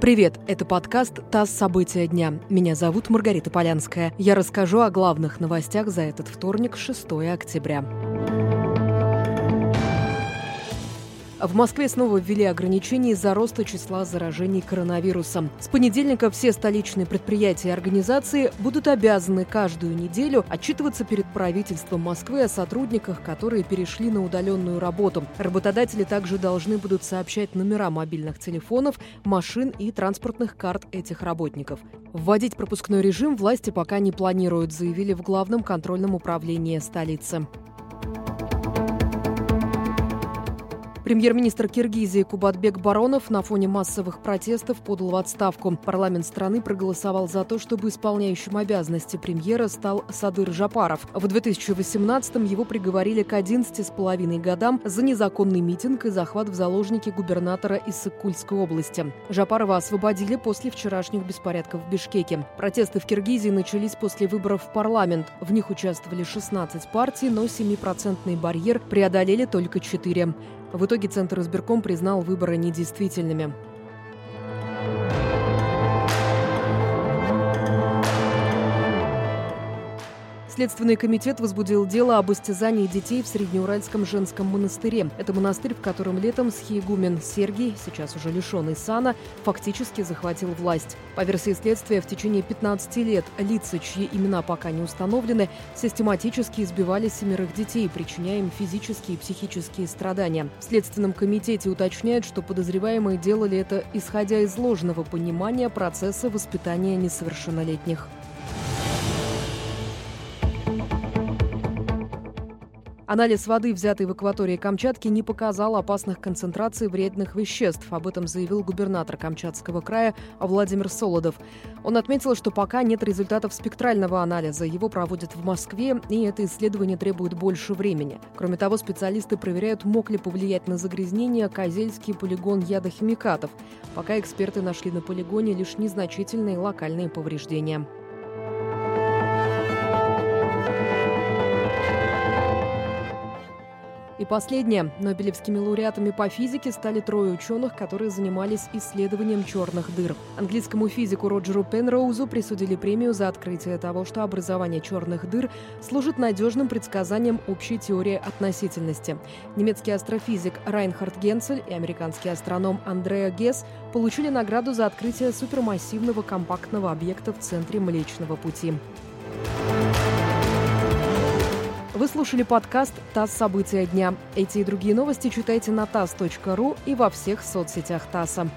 Привет, это подкаст «ТАСС. События дня». Меня зовут Маргарита Полянская. Я расскажу о главных новостях за этот вторник, 6 октября. В Москве снова ввели ограничения из-за роста числа заражений коронавирусом. С понедельника все столичные предприятия и организации будут обязаны каждую неделю отчитываться перед правительством Москвы о сотрудниках, которые перешли на удаленную работу. Работодатели также должны будут сообщать номера мобильных телефонов, машин и транспортных карт этих работников. Вводить пропускной режим власти пока не планируют, заявили в Главном контрольном управлении столицы. Премьер-министр Киргизии Кубатбек Баронов на фоне массовых протестов подал в отставку. Парламент страны проголосовал за то, чтобы исполняющим обязанности премьера стал Садыр Жапаров. В 2018-м его приговорили к 11,5 годам за незаконный митинг и захват в заложники губернатора Иссык-Кульской области. Жапарова освободили после вчерашних беспорядков в Бишкеке. Протесты в Киргизии начались после выборов в парламент. В них участвовали 16 партий, но 7-процентный барьер преодолели только 4. В итоге Центр избирком признал выборы недействительными. Следственный комитет возбудил дело об истязании детей в Среднеуральском женском монастыре. Это монастырь, в котором летом схиегумен Сергий, сейчас уже лишенный сана, фактически захватил власть. По версии следствия, в течение 15 лет лица, чьи имена пока не установлены, систематически избивали семерых детей, причиняя им физические и психические страдания. В Следственном комитете уточняют, что подозреваемые делали это исходя из ложного понимания процесса воспитания несовершеннолетних. Анализ воды, взятый в акватории Камчатки, не показал опасных концентраций вредных веществ. Об этом заявил губернатор Камчатского края Владимир Солодов. Он отметил, что пока нет результатов спектрального анализа. Его проводят в Москве, и это исследование требует больше времени. Кроме того, специалисты проверяют, мог ли повлиять на загрязнение Козельский полигон ядохимикатов. Пока эксперты нашли на полигоне лишь незначительные локальные повреждения. И последнее. Нобелевскими лауреатами по физике стали трое ученых, которые занимались исследованием черных дыр. Английскому физику Роджеру Пенроузу присудили премию за открытие того, что образование черных дыр служит надежным предсказанием общей теории относительности. Немецкий астрофизик Райнхард Генцель и американский астроном Андреа Гесс получили награду за открытие супермассивного компактного объекта в центре Млечного Пути. Вы слушали подкаст «ТАСС. События дня». Эти и другие новости читайте на tass.ru и во всех соцсетях ТАССа.